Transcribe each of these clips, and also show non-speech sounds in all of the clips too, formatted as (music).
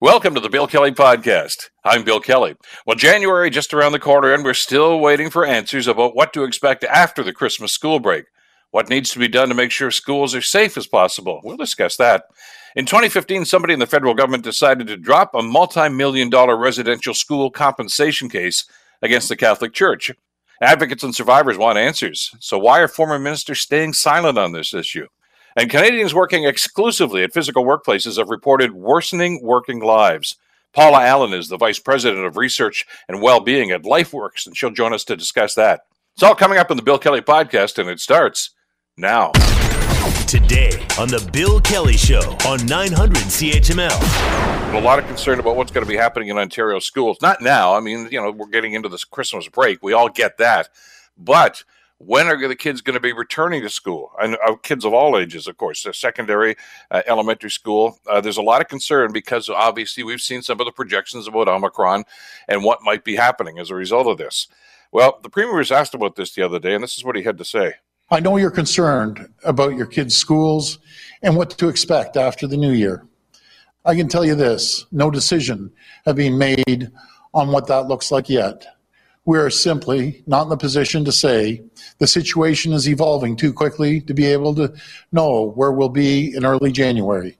Welcome to the Bill Kelly Podcast. I'm Bill Kelly. Well, January just around the corner, and we're still waiting for answers about what to expect after the Christmas school break. What needs to be done to make sure schools are safe as possible? We'll discuss that. In 2015, somebody in the federal government decided to drop a multi million dollar residential school compensation case against the Catholic Church. Advocates and survivors want answers. So, why are former ministers staying silent on this issue? And Canadians working exclusively at physical workplaces have reported worsening working lives. Paula Allen is the Vice President of Research and Well-Being at LifeWorks, and she'll join us to discuss that. It's all coming up in the Bill Kelly podcast, and it starts now. Today on the Bill Kelly Show on 900 CHML. A lot of concern about what's going to be happening in Ontario schools. Not now. I mean, you know, we're getting into this Christmas break. We all get that. But when are the kids going to be returning to school? And uh, kids of all ages, of course, secondary, uh, elementary school. Uh, there's a lot of concern because obviously we've seen some of the projections about Omicron and what might be happening as a result of this. Well, the premier was asked about this the other day, and this is what he had to say. I know you're concerned about your kids' schools and what to expect after the new year. I can tell you this no decision have been made on what that looks like yet. We are simply not in the position to say the situation is evolving too quickly to be able to know where we'll be in early January.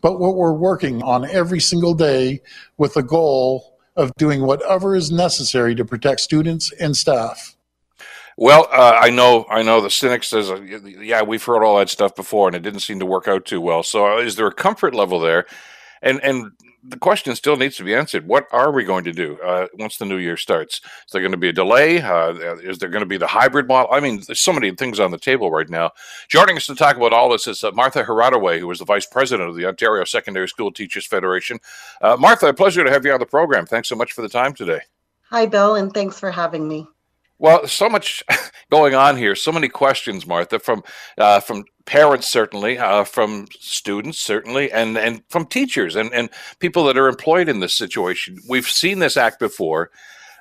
But what we're working on every single day with the goal of doing whatever is necessary to protect students and staff. Well, uh, I know, I know. The cynic says, uh, "Yeah, we've heard all that stuff before, and it didn't seem to work out too well." So, uh, is there a comfort level there? And and the question still needs to be answered. What are we going to do uh, once the new year starts? Is there going to be a delay? Uh, is there going to be the hybrid model? I mean, there's so many things on the table right now. Joining us to talk about all this is uh, Martha Hradowy, who is the vice president of the Ontario Secondary School Teachers Federation. Uh, Martha, a pleasure to have you on the program. Thanks so much for the time today. Hi, Bill, and thanks for having me. Well, so much (laughs) going on here. So many questions, Martha, from uh, from parents certainly, uh, from students certainly, and and from teachers and and people that are employed in this situation. We've seen this act before.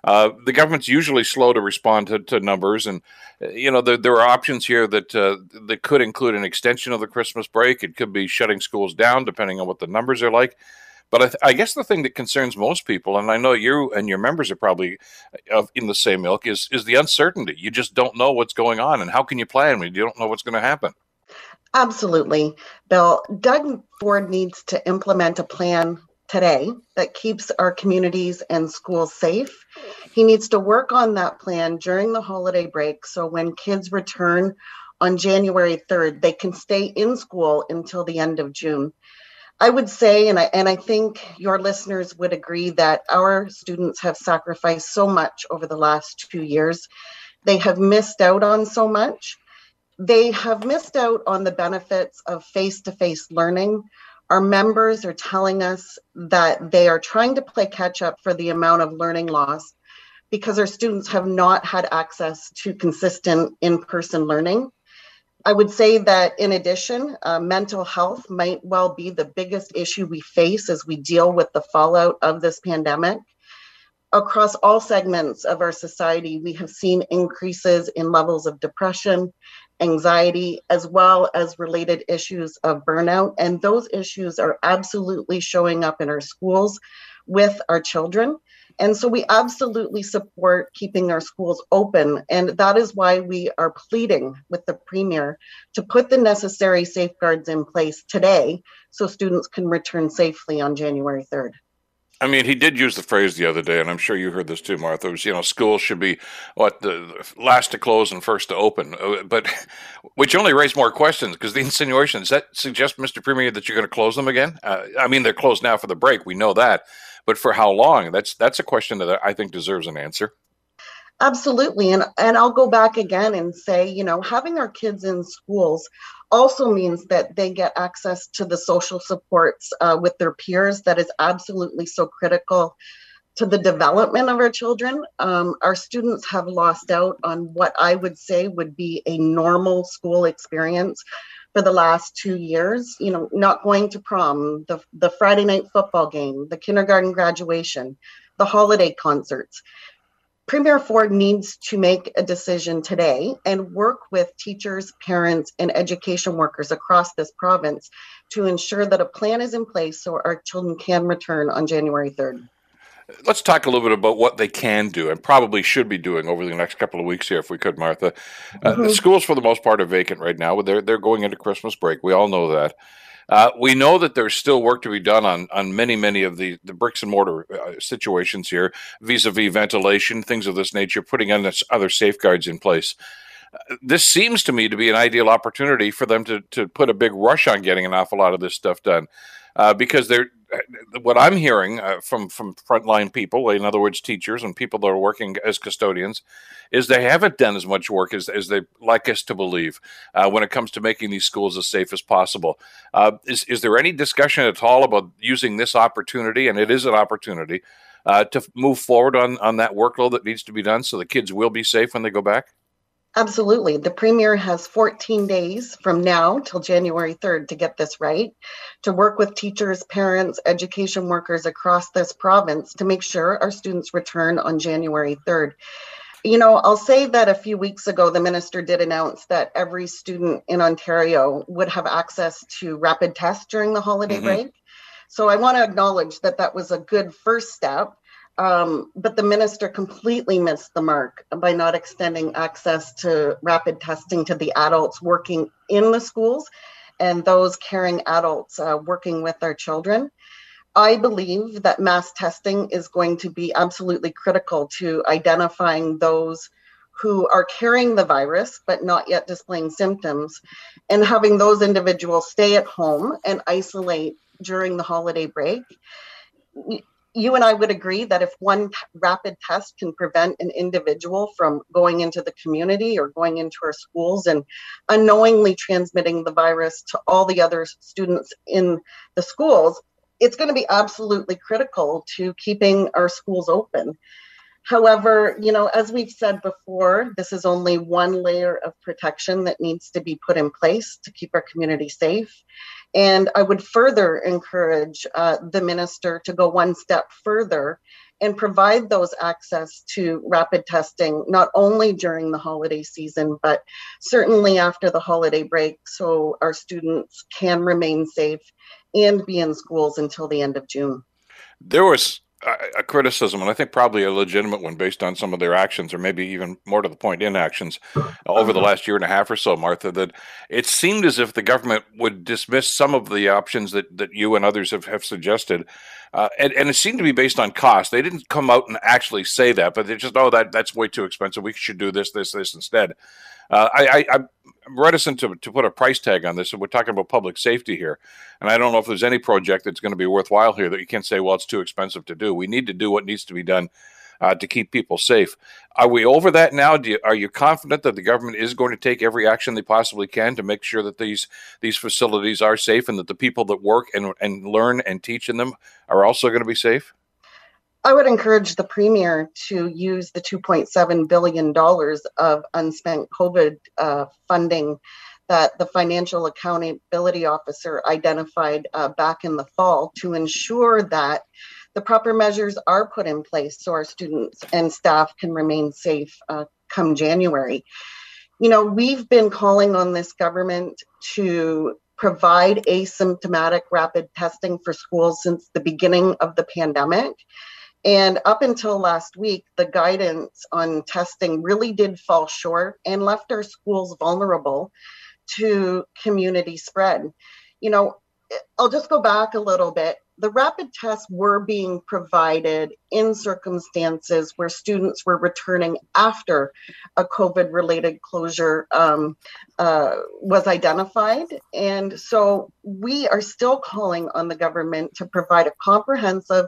Uh, the government's usually slow to respond to, to numbers, and uh, you know there, there are options here that uh, that could include an extension of the Christmas break. It could be shutting schools down, depending on what the numbers are like. But I, th- I, guess the thing that concerns most people, and I know you and your members are probably uh, in the same ilk, is is the uncertainty. You just don't know what's going on, and how can you plan when you don't know what's going to happen? Absolutely, Bill. Doug Ford needs to implement a plan today that keeps our communities and schools safe. He needs to work on that plan during the holiday break, so when kids return on January 3rd, they can stay in school until the end of June. I would say, and I and I think your listeners would agree that our students have sacrificed so much over the last two years. They have missed out on so much. They have missed out on the benefits of face-to-face learning. Our members are telling us that they are trying to play catch up for the amount of learning loss because our students have not had access to consistent in-person learning. I would say that in addition, uh, mental health might well be the biggest issue we face as we deal with the fallout of this pandemic. Across all segments of our society, we have seen increases in levels of depression, anxiety, as well as related issues of burnout. And those issues are absolutely showing up in our schools with our children. And so we absolutely support keeping our schools open. And that is why we are pleading with the Premier to put the necessary safeguards in place today so students can return safely on January 3rd. I mean, he did use the phrase the other day, and I'm sure you heard this too, Martha. It was, you know, schools should be what the last to close and first to open, uh, but which only raised more questions because the insinuations that suggest, Mr. Premier, that you're going to close them again. Uh, I mean, they're closed now for the break. We know that, but for how long? That's that's a question that I think deserves an answer. Absolutely, and and I'll go back again and say, you know, having our kids in schools also means that they get access to the social supports uh, with their peers. That is absolutely so critical to the development of our children. Um, our students have lost out on what I would say would be a normal school experience for the last two years, you know, not going to prom, the, the Friday night football game, the kindergarten graduation, the holiday concerts. Premier Ford needs to make a decision today and work with teachers, parents, and education workers across this province to ensure that a plan is in place so our children can return on January 3rd. Let's talk a little bit about what they can do and probably should be doing over the next couple of weeks here, if we could, Martha. Uh, mm-hmm. The schools, for the most part, are vacant right now. They're they're going into Christmas break. We all know that. Uh, we know that there's still work to be done on on many many of the the bricks and mortar uh, situations here, vis-a-vis ventilation, things of this nature, putting in other safeguards in place. Uh, this seems to me to be an ideal opportunity for them to to put a big rush on getting an awful lot of this stuff done, uh, because they're what I'm hearing uh, from from frontline people, in other words, teachers and people that are working as custodians, is they haven't done as much work as, as they like us to believe uh, when it comes to making these schools as safe as possible. Uh, is is there any discussion at all about using this opportunity, and it is an opportunity, uh, to move forward on on that workload that needs to be done, so the kids will be safe when they go back? Absolutely. The Premier has 14 days from now till January 3rd to get this right, to work with teachers, parents, education workers across this province to make sure our students return on January 3rd. You know, I'll say that a few weeks ago, the minister did announce that every student in Ontario would have access to rapid tests during the holiday mm-hmm. break. So I want to acknowledge that that was a good first step. Um, but the minister completely missed the mark by not extending access to rapid testing to the adults working in the schools and those caring adults uh, working with our children. I believe that mass testing is going to be absolutely critical to identifying those who are carrying the virus but not yet displaying symptoms and having those individuals stay at home and isolate during the holiday break you and I would agree that if one rapid test can prevent an individual from going into the community or going into our schools and unknowingly transmitting the virus to all the other students in the schools, it's going to be absolutely critical to keeping our schools open. However, you know, as we've said before, this is only one layer of protection that needs to be put in place to keep our community safe. And I would further encourage uh, the minister to go one step further and provide those access to rapid testing, not only during the holiday season, but certainly after the holiday break, so our students can remain safe and be in schools until the end of June. There was a criticism, and I think probably a legitimate one based on some of their actions, or maybe even more to the point, inactions over the uh-huh. last year and a half or so, Martha, that it seemed as if the government would dismiss some of the options that, that you and others have, have suggested. Uh, and, and it seemed to be based on cost. They didn't come out and actually say that, but they just, oh, that that's way too expensive. We should do this, this, this instead. Uh, I, I, am reticent to, to put a price tag on this. And we're talking about public safety here. And I don't know if there's any project that's going to be worthwhile here that you can't say, well, it's too expensive to do. We need to do what needs to be done uh, to keep people safe. Are we over that now? You, are you confident that the government is going to take every action they possibly can to make sure that these these facilities are safe and that the people that work and, and learn and teach in them are also going to be safe? I would encourage the premier to use the $2.7 billion of unspent COVID uh, funding that the financial accountability officer identified uh, back in the fall to ensure that the proper measures are put in place so our students and staff can remain safe uh, come January. You know, we've been calling on this government to provide asymptomatic rapid testing for schools since the beginning of the pandemic. And up until last week, the guidance on testing really did fall short and left our schools vulnerable to community spread. You know, I'll just go back a little bit. The rapid tests were being provided in circumstances where students were returning after a COVID related closure um, uh, was identified. And so we are still calling on the government to provide a comprehensive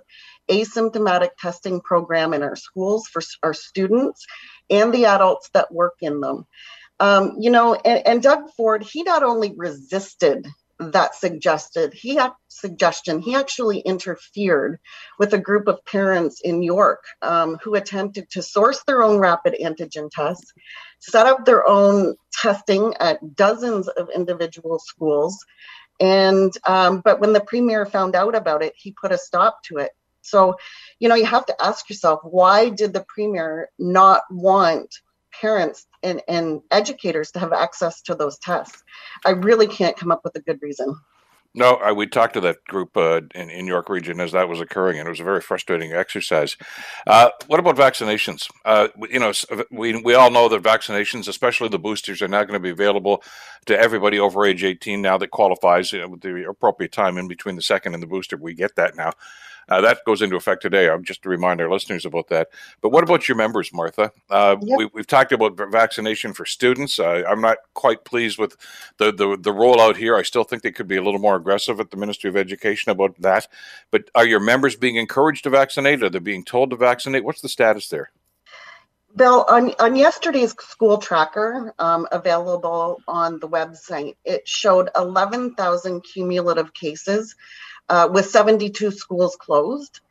asymptomatic testing program in our schools for our students and the adults that work in them. Um, you know, and, and, Doug Ford, he not only resisted that suggested he had suggestion, he actually interfered with a group of parents in York um, who attempted to source their own rapid antigen tests, set up their own testing at dozens of individual schools. And um, but when the premier found out about it, he put a stop to it So, you know, you have to ask yourself why did the premier not want parents and, and educators to have access to those tests? I really can't come up with a good reason. No, I, we talked to that group uh, in, in York Region as that was occurring, and it was a very frustrating exercise. Uh, what about vaccinations? Uh, you know, we, we all know that vaccinations, especially the boosters, are now going to be available to everybody over age 18 now that qualifies you know, with the appropriate time in between the second and the booster. We get that now. Uh, that goes into effect today. I'm just to remind our listeners about that. But what about your members, Martha? Uh, yep. we, have talked about vaccination for students. Uh, I'm not quite pleased with the, the the rollout here. I still think they could be a little more aggressive at the Ministry of Education about that. But are your members being encouraged to vaccinate? Are they being told to vaccinate? What's the status there? Bill, on, on yesterday's school tracker um, available on the website, it showed 11,000 cumulative cases uh, with 72 schools closed.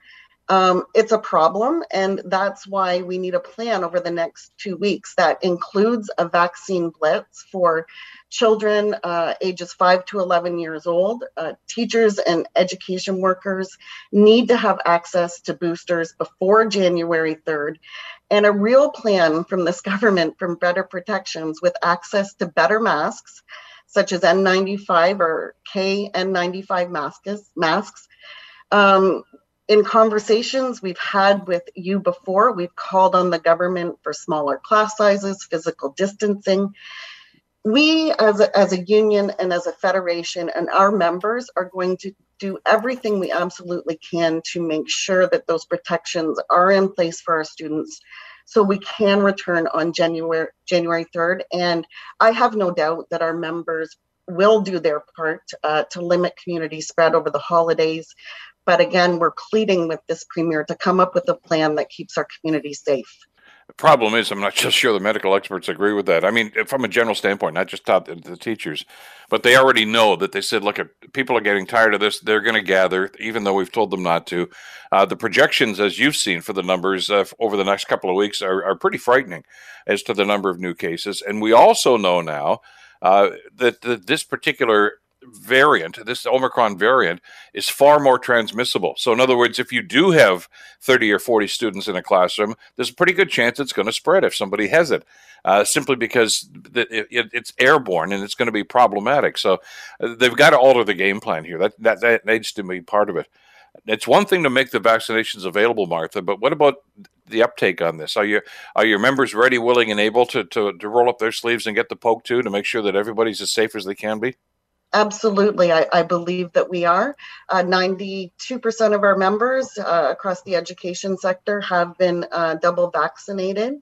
Um, it's a problem, and that's why we need a plan over the next two weeks that includes a vaccine blitz for children uh, ages 5 to 11 years old. Uh, teachers and education workers need to have access to boosters before January 3rd, and a real plan from this (laughs) government from better protections with access to better masks such as N95 or KN95 masks. masks. Um, in conversations we've had with you before, we've called on the government for smaller class sizes, physical distancing. We, as a, as a union and as a federation, and our members are going to do everything we absolutely can to make sure that those protections are in place for our students so we can return on January January 3rd. And I have no doubt that our members will do their part uh, to limit community spread over the holidays. But again, we're pleading with this premier to come up with a plan that keeps our community safe. The problem is, I'm not (laughs) just sure the medical experts agree with that. I mean, from a general standpoint, not just the, the teachers, but they already know that they said, look, people are getting tired of this. They're going to gather, even though we've told them not to. Uh, the projections, as you've seen for the numbers uh, over the next couple of weeks, are, are pretty frightening as to the number of new cases. And we also know now uh, that, that this particular variant, this Omicron variant, is far more transmissible. So, in other words, if you do have 30 or 40 students in a classroom, there's a pretty good chance it's going to spread if somebody has it, uh, simply because it, it, it's airborne and it's going to be problematic. So, uh, they've got to alter the game plan here. That, that, that needs to be part of it. It's one thing to make the vaccinations available, Martha, but what about the uptake on this? Are you are your members ready, willing, and able to, to, to roll up their sleeves and get the poke too to make sure that everybody's as safe as they can be? Absolutely, I, I, believe that we are. Uh, 92% of our members uh, across the education sector have been uh, double vaccinated.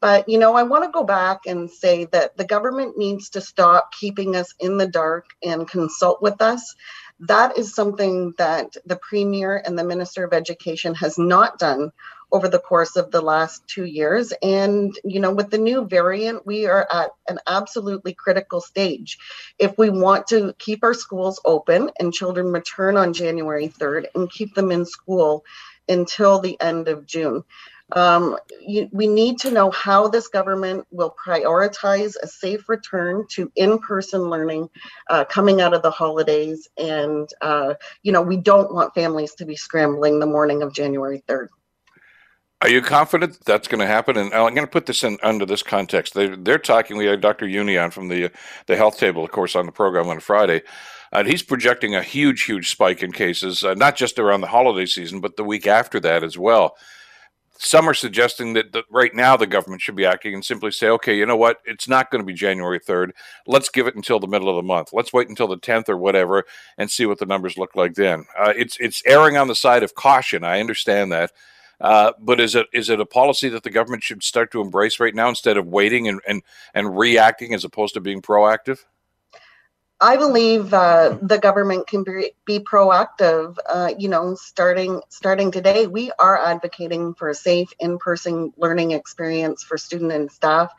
But, you know, I want to go back and say that the government needs to stop keeping us in the dark and consult with us. That is something that the Premier and the Minister of Education has not done over the course of the last two years. And, you know, with the new variant, we are at an absolutely critical stage. If we want to keep our schools open and children return on January 3rd and keep them in school until the end of June. Um, you, we need to know how this government will prioritize a safe return to in-person learning uh, coming out of the holidays and uh, you know we don't want families to be scrambling the morning of january 3rd are you confident that that's going to happen? And I'm going to put this in under this context. They, they're talking. We had Dr. Jüni from the the health table, of course, on the program on Friday, and he's projecting a huge, huge spike in cases, uh, not just around the holiday season, but the week after that as well. Some are suggesting that, right now the government should be acting and simply say, okay, you know what? It's not going to be January 3rd. Let's give it until the middle of the month. Let's wait until the 10th or whatever and see what the numbers look like then. Uh, it's it's erring on the side of caution. I understand that. Uh, but is it is it a policy that the government should start to embrace right now instead of waiting and and, and reacting as opposed to being proactive? I believe uh, the government can be, be proactive. Uh, you know, starting starting today, we are advocating for a safe in-person learning experience for student and staff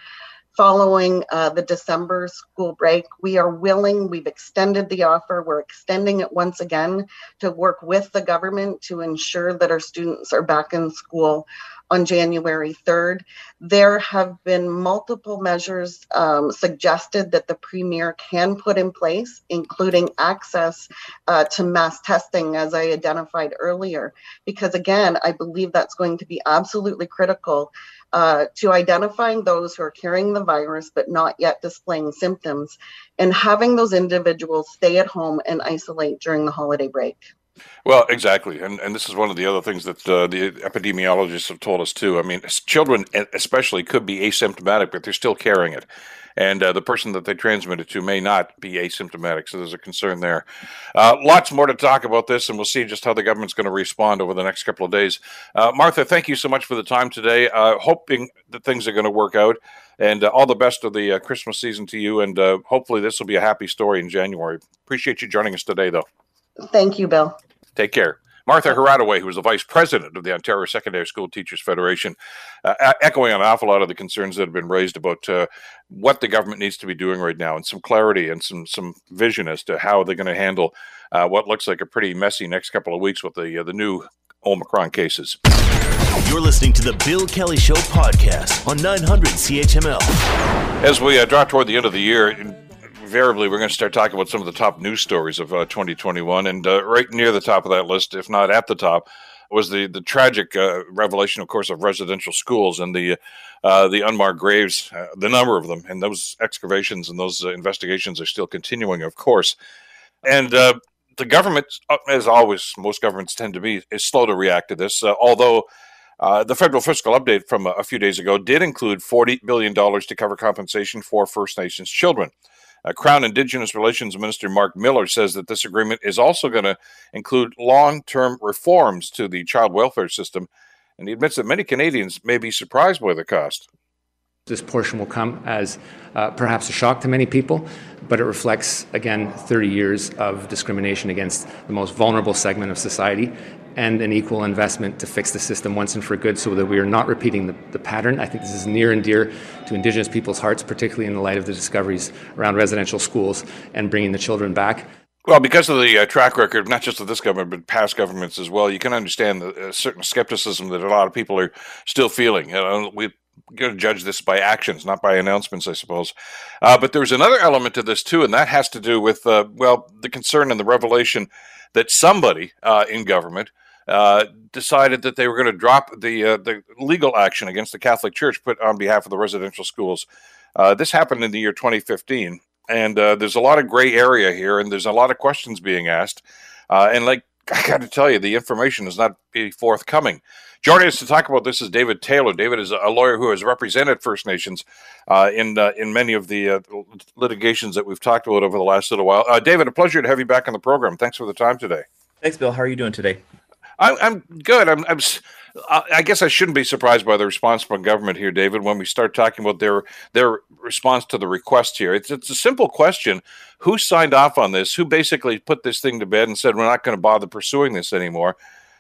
following uh, the December school break. We are willing, we've extended the offer, we're extending it once again to work with the government to ensure that our students are back in school on January 3rd. There have been multiple measures um, suggested that the Premier can put in place, including access uh, to mass testing, as I identified earlier, because again, I believe that's going to be absolutely critical uh, to identifying those who are carrying the virus but not yet displaying symptoms and having those individuals stay at home and isolate during the holiday break. Well, exactly, and and this is one of the other things that uh, the epidemiologists have told us too. I mean, children especially could be asymptomatic, but they're still carrying it, and uh, the person that they transmit it to may not be asymptomatic. So there's a concern there. Uh, lots more to talk about this, and we'll see just how the government's going to respond over the next couple of days. Uh, Martha, thank you so much for the time today. Uh, hoping that things are going to work out, and uh, all the best of the Christmas season to you, and hopefully this will be a happy story in January. Appreciate you joining us today, though. Thank you, Bill. Take care. Martha Hradowy, who is the vice president of the Ontario Secondary School Teachers Federation, uh, echoing an awful lot of the concerns that have been raised about uh, what the government needs to be doing right now, and some clarity and some some vision as to how they're going to handle uh, what looks like a pretty messy next couple of weeks with the uh, the new Omicron cases. You're listening to the Bill Kelly Show podcast on 900 CHML. As we uh, draw toward the end of the year, invariably we're going to start talking about some of the top news stories of uh, 2021, and uh, right near the top of that list, if not at the top, was the the tragic uh, revelation, of course, of residential schools and the uh, the unmarked graves, uh, the number of them, and those excavations and those uh, investigations are still continuing, of course, and. the government, as always, most governments tend to be, is slow to react to this. although uh, the federal fiscal update from a, a, few days ago did include $40 billion to cover compensation for First Nations children. Uh, Crown Indigenous Relations Minister Marc Miller says that this agreement is also going to include long term reforms to the child welfare system, and he admits that many Canadians may be surprised by the cost. This portion will come as uh, perhaps a shock to many people, but it reflects, again, 30 years of discrimination against the most vulnerable segment of society and an equal investment to fix the system once and for good so that we are not repeating the, the, pattern. I think this is near and dear to Indigenous people's hearts, particularly in the light of the discoveries around residential schools and bringing the children back. Well, because of the uh, track record, not just of this government, but past governments as well, you can understand the uh, certain skepticism that a lot of people are still feeling. You know, we to judge this by actions, not by announcements, I suppose. Uh, but there's another element to this too, and that has to do with, uh, well, the concern and the revelation that somebody uh, in government uh, decided that they were going to drop the uh, the legal action against the Catholic Church put on behalf of the residential schools. Uh, this happened in the year 2015, and uh, there's a lot of gray area here, and there's a lot of questions being asked. Uh, and like (laughs) I got to tell you, the information is not forthcoming. Joining us to talk about this is David Taylor. David is a lawyer who has represented First Nations uh, in uh, in many of the uh, litigations that we've talked about over the last little while. David, a pleasure to have you back on the program. Thanks for the time today. Thanks, Bill. How are you doing today? I, I'm good. I'm, I'm. I guess I shouldn't be surprised by the response from government here, David. When we start talking about their their response to the request here, it's it's a simple question: Who signed off on this? Who basically put this thing to bed and said we're not going to bother pursuing this anymore?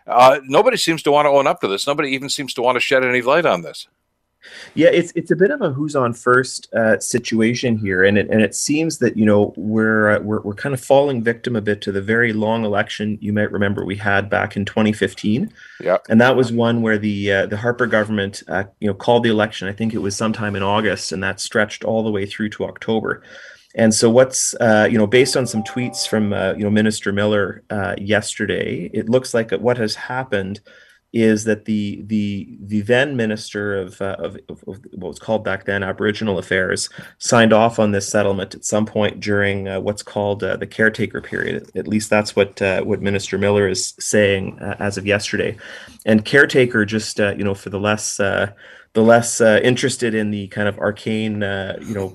Uh, nobody seems to want to own up to this. Nobody even seems to want to shed any light on this. Yeah, it's it's a bit of a who's on first uh, situation here, and it and it seems that you know we're, uh, we're we're kind of falling victim a bit to the very long election you might remember we had back in 2015. Yeah, and that was one where the uh, the Harper government uh, you know called the election. I think it was sometime in August, and that stretched all the way through to October. And so, what's uh, you know, based on some tweets from uh, you know Minister Miller uh, yesterday, it looks like what has happened is that the the the then minister of, uh, of, of, what was called back then Aboriginal Affairs signed off on this settlement at some point during uh, what's called uh, the caretaker period. At least that's what uh, what Minister Miller is saying uh, as of yesterday. And caretaker, just uh, you know, for the less the less interested in the kind of arcane, you know,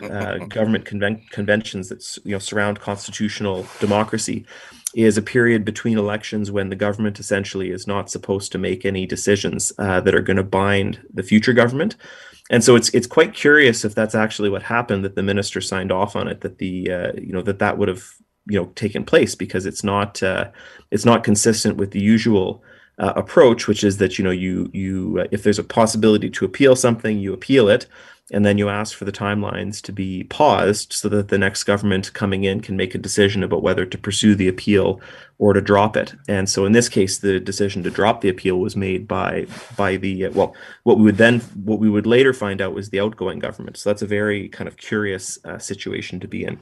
government conven- conventions that you know surround constitutional democracy is a period between elections when the government essentially is not supposed to make any decisions uh, that are going to bind the future government. And so it's it's quite curious if that's actually what happened that the minister signed off on it that the uh, you know that that would have you know taken place because it's not uh, it's not consistent with the usual uh, approach, which is that you know you you uh, if there's a possibility to appeal something, you appeal it, and then you ask for the timelines to be paused so that the next government coming in can make a decision about whether to pursue the appeal or to drop it. And so in this case, the decision to drop the appeal was made by by the well, what we would then what we would later find out was the outgoing government. So that's a very kind of curious uh, situation to be in.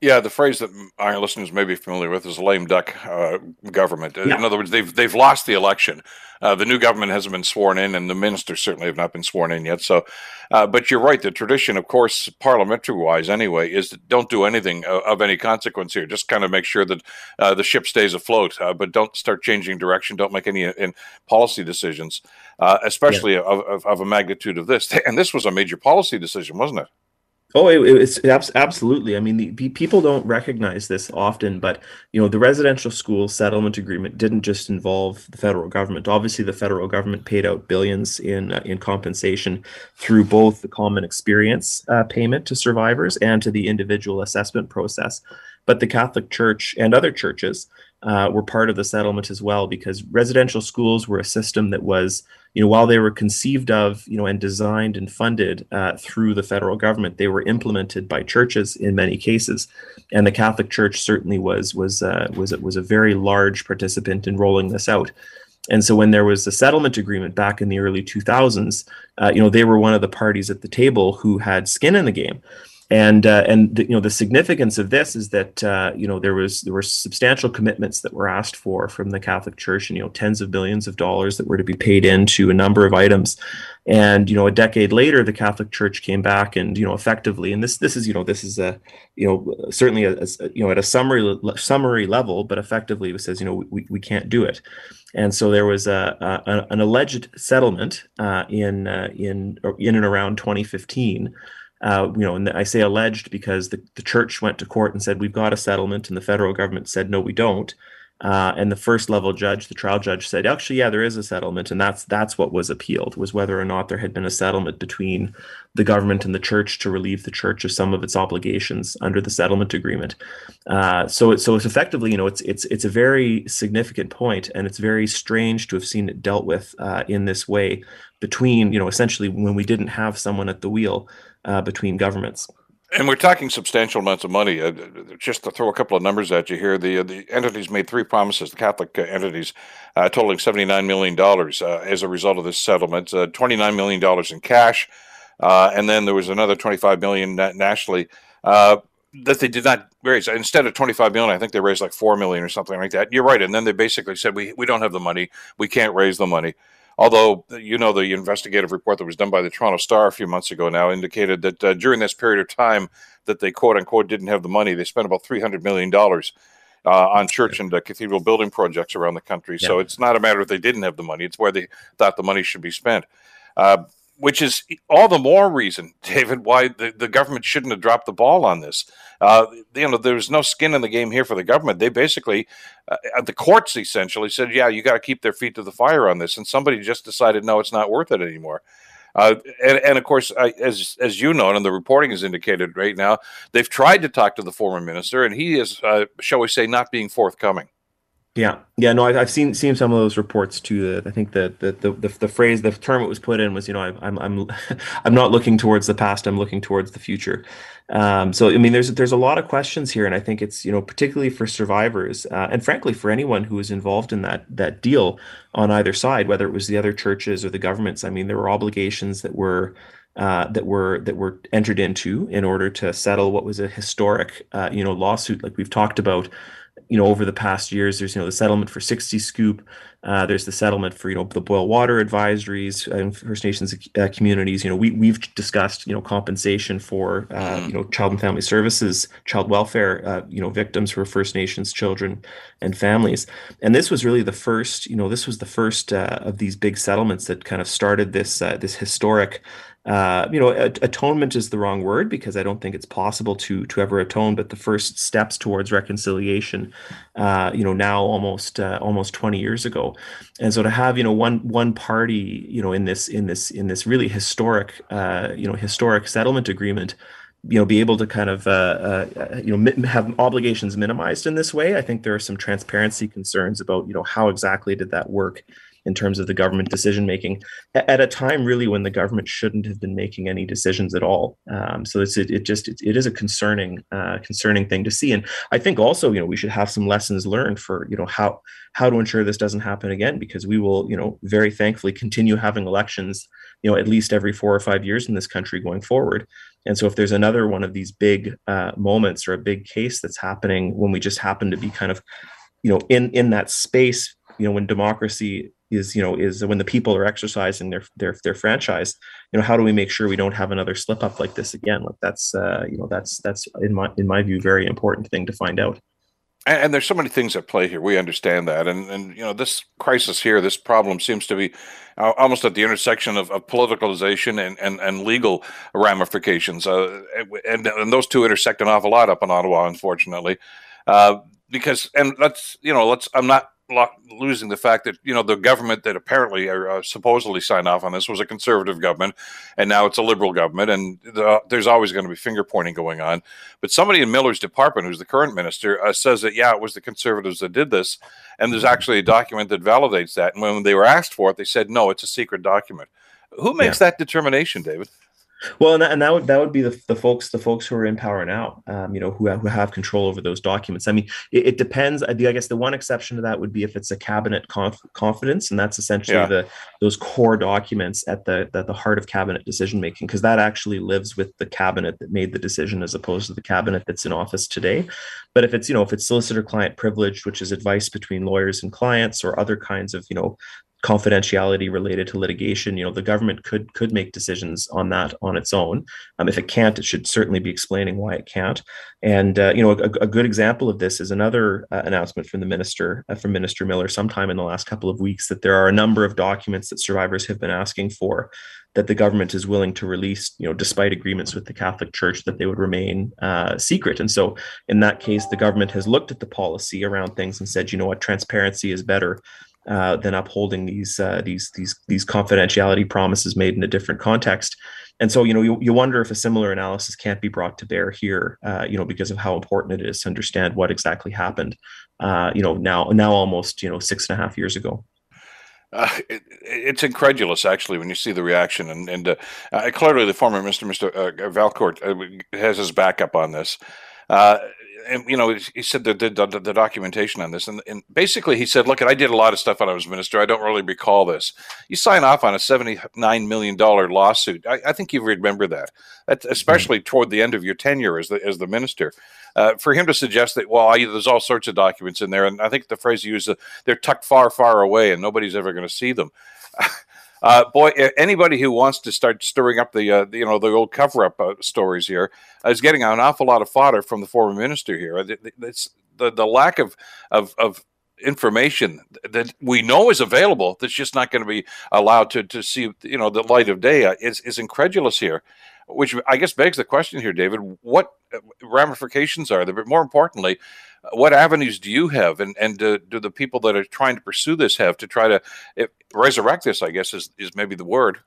Yeah, the phrase that our listeners may be familiar with is lame duck uh, government. Yeah. In other words, they've they've lost the election. Uh, the new government hasn't been sworn in, and the ministers certainly have not been sworn in yet. So, uh, but you're right. The tradition, of course, parliamentary wise, anyway, is don't do anything of, of, any consequence here. Just kind of make sure that uh, the ship stays afloat, uh, but don't start changing direction. Don't make any in policy decisions, uh, especially yeah. of, of, of a magnitude of this. (laughs) And this was a major policy decision, wasn't it? Oh, it, it's absolutely. I mean, the, people don't recognize this often, but you know, the residential school settlement agreement didn't just involve the federal government. Obviously, the federal government paid out billions in uh, in compensation through both the common experience uh, payment to survivors and to the individual assessment process. But the Catholic Church and other churches uh, were part of the settlement as well because residential schools were a system that was you know while they were conceived of you know and designed and funded uh, through the federal government they were implemented by churches in many cases. And the catholic church certainly was was uh, was was a very large participant in rolling this out. And so when there was a settlement agreement back in the early 2000s uh, you know they were one of the parties at the table who had skin in the game and uh, and the, you know the significance of this is that uh, you know there was there were substantial commitments that were asked for from the Catholic Church and you know tens of billions of dollars that were to be paid into a number of items. And you know a decade later the Catholic Church came back and you know effectively and this this is you know this is a you know certainly a, a you know at a summary summary level but effectively it says you know we, we can't do it. And so there was a, a an alleged settlement uh, in uh, in in and around 2015 uh, you know, and I say alleged because the, the church went to court and said we've got a settlement, and the federal government said no, we don't. Uh, and the first level judge, the trial judge, said actually, yeah, there is a settlement, and that's that's what was appealed was whether or not there had been a settlement between the government and the church to relieve the church of some of its obligations under the settlement agreement. Uh, so, it, so it's effectively, you know, it's it's it's a very significant point, and it's very strange to have seen it dealt with uh, in this way between, you know, essentially when we didn't have someone at the wheel uh, between governments. And we're talking substantial amounts of money. Uh, just to throw a couple of numbers at you here, the uh, the entities made three promises. The Catholic uh, entities, uh, totaling seventy nine million dollars uh, as a result of this settlement. Twenty nine million dollars in cash, and then there was another twenty five million nationally that they did not raise. Instead of twenty five million, I think they raised like four million or something like that. You're right. And then they basically said, "We we don't have the money. We can't raise the money." Although, you know, the investigative report that was done by the Toronto Star a few months ago now indicated that uh, during this period of time that they quote unquote didn't have the money, they spent about $300 million uh, on church and uh, cathedral building projects around the country. Yeah. So it's not a matter of they didn't have the money, it's where they thought the money should be spent. Uh, which is all the more reason, (laughs) David, why the, the government shouldn't have dropped the ball on this. Uh, you know, there's no skin in the game here for the government. They basically, uh, the courts essentially said, yeah, you got to keep their feet to the fire on this. And somebody just decided, no, it's not worth it anymore. Uh, and, and, of course, I, as as you know, and the reporting is indicated right now, they've tried to talk to the former minister, and he is, uh, shall we say, not being forthcoming. Yeah, yeah, no, I've seen seen some of those reports too. That I think that the, the the, the phrase, the term it was put in was, you know, I'm I'm (laughs) I'm not looking towards the past. I'm looking towards the future. Um, so I mean, there's there's a lot of questions here, and I think it's you know particularly for survivors, uh, and frankly for anyone who was involved in that that deal on either side, whether it was the other churches or the governments. I mean, there were obligations that were. Uh, that were that were entered into in order to settle what was a historic, uh, you know, lawsuit, like we've talked about you know, over the past years, there's, you know, the settlement for 60 Scoop. Uh, there's the settlement for, you know, the boil water advisories and First Nations uh, communities. You know, we, we've discussed, you know, compensation for, uh, mm-hmm. you know, child and family services, child welfare, uh, you know, victims who are First Nations children and families. And this was really the first, you know, this was the first uh, of these big settlements that kind of started this, uh, this historic uh, you know, atonement is the wrong word because I don't think it's possible to to ever atone. But the first steps towards reconciliation, uh, you know, now almost uh, almost twenty years ago, and so to have you know one one party, you know, in this in this in this really historic, uh, you know, historic settlement agreement you know be able to kind of uh, uh, you know have obligations minimized in this way i think there are some transparency concerns about you know how exactly did that work in terms of the government decision making at a time really when the government shouldn't have been making any decisions at all. Um, so it's it, it just it, it is a concerning uh, concerning thing to see, and I think also you know we should have some lessons learned for you know how how to ensure this doesn't happen again because we will you know very thankfully continue having elections you know at least every four or five years in this country going forward. And so if there's another one of these big uh, moments or a big case that's happening when we just happen to be kind of you know in in that space you know when democracy is you know is when the people are exercising their their their franchise you know how do we make sure we don't have another slip up like this again? Like that's uh you know that's that's in my in my view very important thing to find out. And, and, there's so many things at play here. We understand that. And and you know this crisis here this problem seems to be uh, almost at the intersection of, of politicalization and, and and legal ramifications. Uh, and and those two intersect an awful lot up in ottawa unfortunately. Uh, because and let's you know let's i'm not losing the fact that you know the government that apparently are, uh, supposedly signed off on this was a conservative government, and now it's a liberal government, and the, there's always going to be finger pointing going on. But somebody in Miller's department, who's the current minister, uh, says that yeah, it was the conservatives that did this, and there's actually a document that validates that. And when they were asked for it, they said no, it's a secret document. Who makes yeah. that determination, David? Well, and that, and that would that would be the, the folks the folks who are in power now, um, you know, who have, who have control over those documents. I mean, it, it, depends. I guess the one exception to that would be if it's a cabinet conf- confidence, and that's essentially yeah. the those core documents at the the, the heart of cabinet decision making, because that actually lives with the cabinet that made the decision, as opposed to the cabinet that's in office today. But if it's you know if it's solicitor client privilege, which is advice between lawyers and clients, or other kinds of you know confidentiality related to litigation you know the government could could make decisions on that on its own. Um, if it can't it should certainly be explaining why it can't. And uh, you know a, a, good example of this is another uh, announcement from the minister uh, from minister miller sometime in the last couple of weeks that there are a number of documents that survivors have been asking for that the government is willing to release, you know, despite agreements with the Catholic Church that they would remain uh, secret. And so, in that case, the government has looked at the policy around things and said, you know what, transparency is better uh, than upholding these uh, these these these confidentiality promises made in a different context. And so, you know, you, you wonder if a similar analysis can't be brought to bear here, uh, you know, because of how important it is to understand what exactly happened, uh, you know, now now almost you know six and a half years ago. Uh, it, it's incredulous, actually, when you see the reaction, and and uh, uh, clearly the former Mister Mister Valcourt has his backup on this and you know, he said the, the, the documentation on this, and, and, basically he said, "Look, I did a lot of stuff when I was minister. I don't really recall this. You sign off on a seventy-nine million dollar lawsuit. I, I, think you remember that. That especially mm-hmm. toward the end of your tenure as the as the minister. Uh, for him to suggest that, well, I, there's all sorts of documents in there, and I think the phrase he used, uh, they're tucked far, far away, and nobody's ever going to see them." (laughs) Uh, boy, anybody who wants to start stirring up the, uh, you know the old cover up uh, stories here is getting an awful lot of fodder from the former minister here. It's the the lack of of, of information that we know is available that's just not going to be allowed to to see you know the light of day uh, is is incredulous here which i guess begs the question here david what uh, ramifications are there but more importantly what avenues do you have? And and do, do the people that are trying to pursue this have to try to if, resurrect this i guess is, is maybe the word.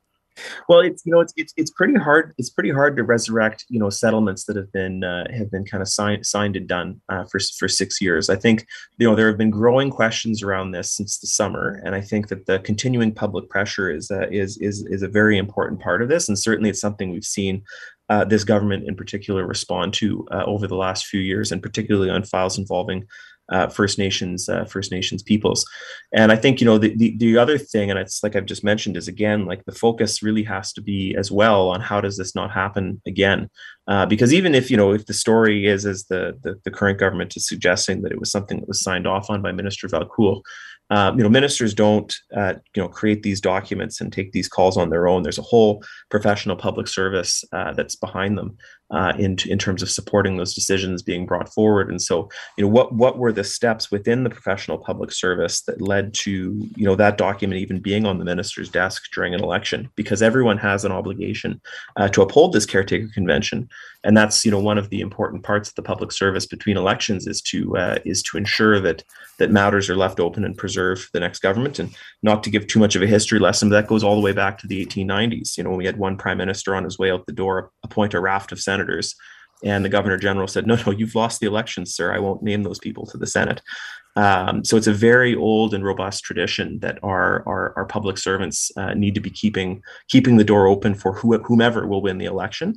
Well it's you know it's, it's it's pretty hard it's pretty hard to resurrect you know settlements that have been uh, have been kind of signed signed and done uh, for for six years. I think you know there have been growing questions around this since the summer and i think that the continuing public pressure is uh, is is is a very important part of this and certainly it's something we've seen uh, this government in particular respond to uh, over the last few years, and particularly on files involving uh, First Nations uh, First Nations peoples. And I think you know the, the, the other thing, and it's like I've just mentioned, is again like the focus really has to be as well on how does this not happen again? Uh, because even if you know if the story is as the, the, the current government is suggesting that it was something that was signed off on by Minister Valcourt, uh, you know, ministers don't, uh, you know, create these documents and take these calls on their own. There's a whole professional public service uh, that's behind them uh, in in terms of supporting those decisions being brought forward. And so, you know, what what were the steps within the professional public service that led to you know that document even being on the minister's desk during an election? Because everyone has an obligation uh, to uphold this caretaker convention, and that's you know one of the important parts of the public service between elections is to uh, is to ensure that that matters are left open and preserved for the next government. And not to give too much of a history lesson, but that goes all the way back to the 1890s. You know, when we had one prime minister on his way out the door, appoint a raft of senators And the governor general said, "No, no, you've lost the election, sir. I won't name those people to the Senate." Um, so it's a very old and robust tradition that our our, our public servants uh, need to be keeping keeping the door open for whomever will win the election.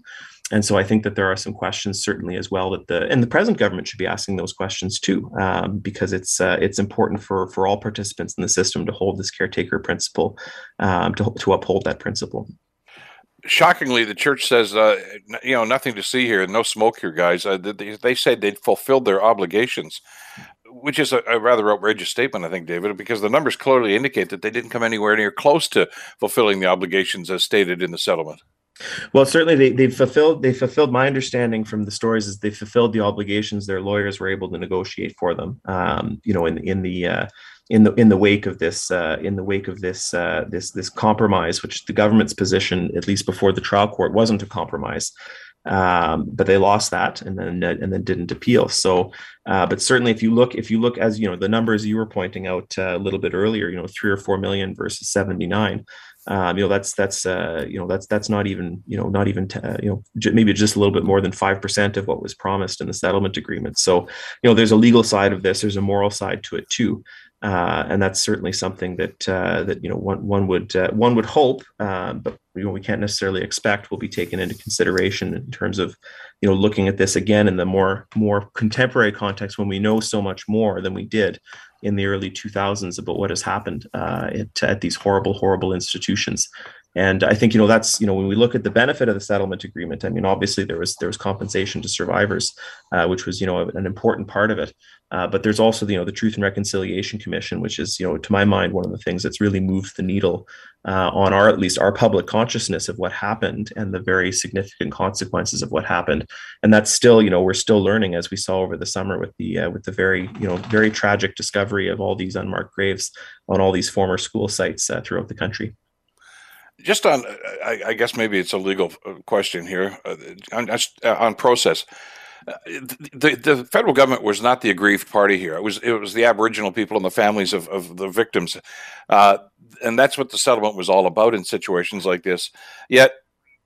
And so I think that there are some questions certainly as well that the and the present government should be asking those questions too, um, because it's uh, it's important for for all participants in the system to hold this caretaker principle, um, to to uphold that principle shockingly, the church says, uh, you know, nothing to see here, no smoke here, guys. Uh, they, they said they'd fulfilled their obligations which is a, a, rather outrageous statement, I think, David, because the numbers clearly indicate that they didn't come anywhere near close to fulfilling the obligations as stated in the settlement. Well, certainly they they fulfilled they fulfilled my understanding from the stories is they fulfilled the obligations their lawyers were able to negotiate for them. Um, you know, in in the uh, in the in the wake of this uh, in the wake of this uh, this this compromise, which the government's position, at least before the trial court, wasn't a compromise um, but they lost that and then and then didn't appeal. So, uh, but certainly if you look if you look as you know the numbers you were pointing out uh, a little bit earlier, you know three or four million versus seventy nine. Um, you know that's that's uh, you know that's that's not even you know not even t- uh, you know j- maybe just a little bit more than five percent of what was promised in the settlement agreement. So you know there's a legal side of this, there's a moral side to it too. Uh, and that's certainly something that uh, that you know one one would uh, one would hope, uh, but you know we can't necessarily expect will be taken into consideration in terms of you know looking at this again in the more more contemporary context when we know so much more than we did in the early 2000s about what has happened uh, at, at these horrible horrible institutions and I think you know that's you know when we look at the benefit of the settlement agreement, I mean obviously there was there was compensation to survivors, uh, which was you know an important part of it. Uh, but there's also you know the Truth and Reconciliation Commission, which is you know to my mind one of the things that's really moved the needle uh, on our at least our public consciousness of what happened and the very significant consequences of what happened. And that's still you know we're still learning as we saw over the summer with the uh, with the very you know very tragic discovery of all these unmarked graves on all these former school sites uh, throughout the country just on, I, I, guess maybe it's a legal uh, question here uh, on, uh, on process. The, the federal government was not the aggrieved party here. It was it was the Aboriginal people and the families of, of the victims, uh, and that's what the settlement was all about in situations like this. Yet,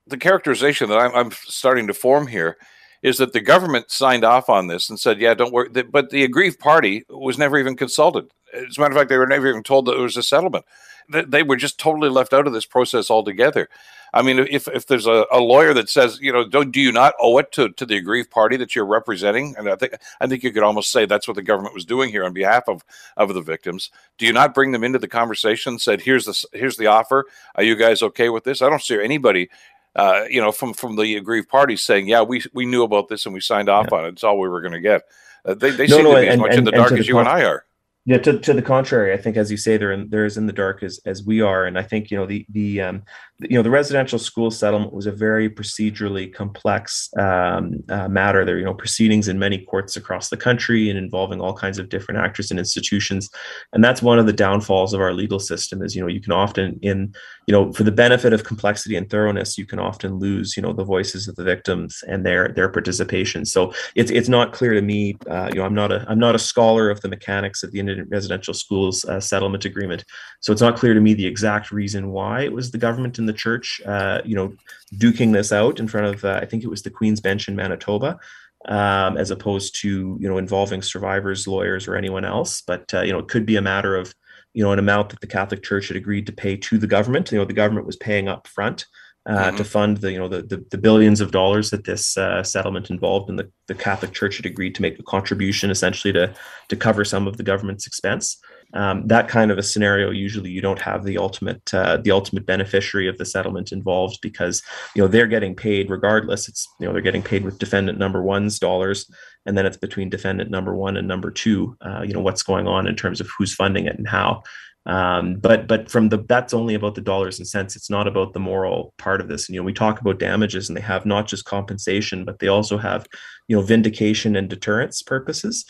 the characterization that I'm, I'm starting to form here is that the government signed off on this and said, "Yeah, don't worry," but the aggrieved party was never even consulted. As a matter of fact, they were never even told that it was a settlement they were just totally left out of this process altogether. I mean, if, if there's a, a lawyer that says, you know, don't, do you not owe it to, to the aggrieved party that you're representing? And I think I think you could almost say that's what the government was doing here on behalf of, of the victims. Do you not bring them into the conversation? Said, here's the here's the offer. Are you guys okay with this? I don't see anybody, uh, you know, from from the aggrieved parties saying, yeah, we we knew about this and we signed off yeah. on it. It's all we were going to get. Uh, they they no, seem no, to be and, as much and, in the dark as you and I are. Yeah, to, to the contrary, I think, as you say, they're in, they're as in the dark as, as we are, and I think you know the the um, you know the residential school settlement was a very procedurally complex um, uh, matter. There you know proceedings in many courts across the country and involving all kinds of different actors and institutions. And that's one of the downfalls of our legal system is you know you can often in you know for the benefit of complexity and thoroughness you can often lose you know the voices of the victims and their their participation. So it's it's not clear to me uh, you know i'm not a i'm not a scholar of the mechanics of the indian residential schools uh, settlement agreement. So it's not clear to me the exact reason why it was the government and the church, uh, you know, duking this out in front of, uh, I think it was the Queen's Bench in Manitoba, um, as opposed to, you know, involving survivors, lawyers, or anyone else. But, uh, you know, it could be a matter of, you know, an amount that the Catholic Church had agreed to pay to the government. You know, the government was paying up front. Uh, mm-hmm. to fund the you know the, the, the billions of dollars that this uh, settlement involved, and the, the Catholic Church had agreed to make a contribution essentially to to cover some of the government's expense um, that kind of a scenario usually you don't have the ultimate uh, the ultimate beneficiary of the settlement involved because you know they're getting paid regardless. It's you know they're getting paid with defendant number one's dollars and then it's between defendant number one and number two uh, you know what's going on in terms of who's funding it and how. Um, but but from the that's only about the dollars and cents. It's not about the moral part of this. And you know we talk about damages and they have not just compensation but they also have you know vindication and deterrence purposes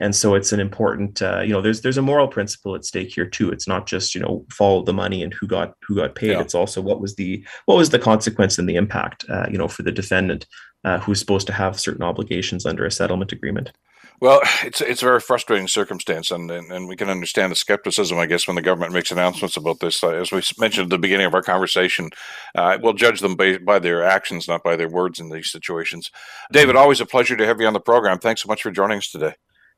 and so it's an important uh, you know there's there's a moral principle at stake here too it's not just you know follow the money and who got who got paid yeah. it's also what was the what was the consequence and the impact uh, you know for the defendant uh, who's supposed to have certain obligations under a settlement agreement Well, it's it's a very frustrating circumstance, and, and, and we can understand the skepticism, I guess, when the government makes announcements about this. Uh, as we mentioned at the beginning of our conversation, uh, we'll judge them by, by, their actions, not by their words in these situations. David, always a pleasure to have you on the program. Thanks so much for joining us today.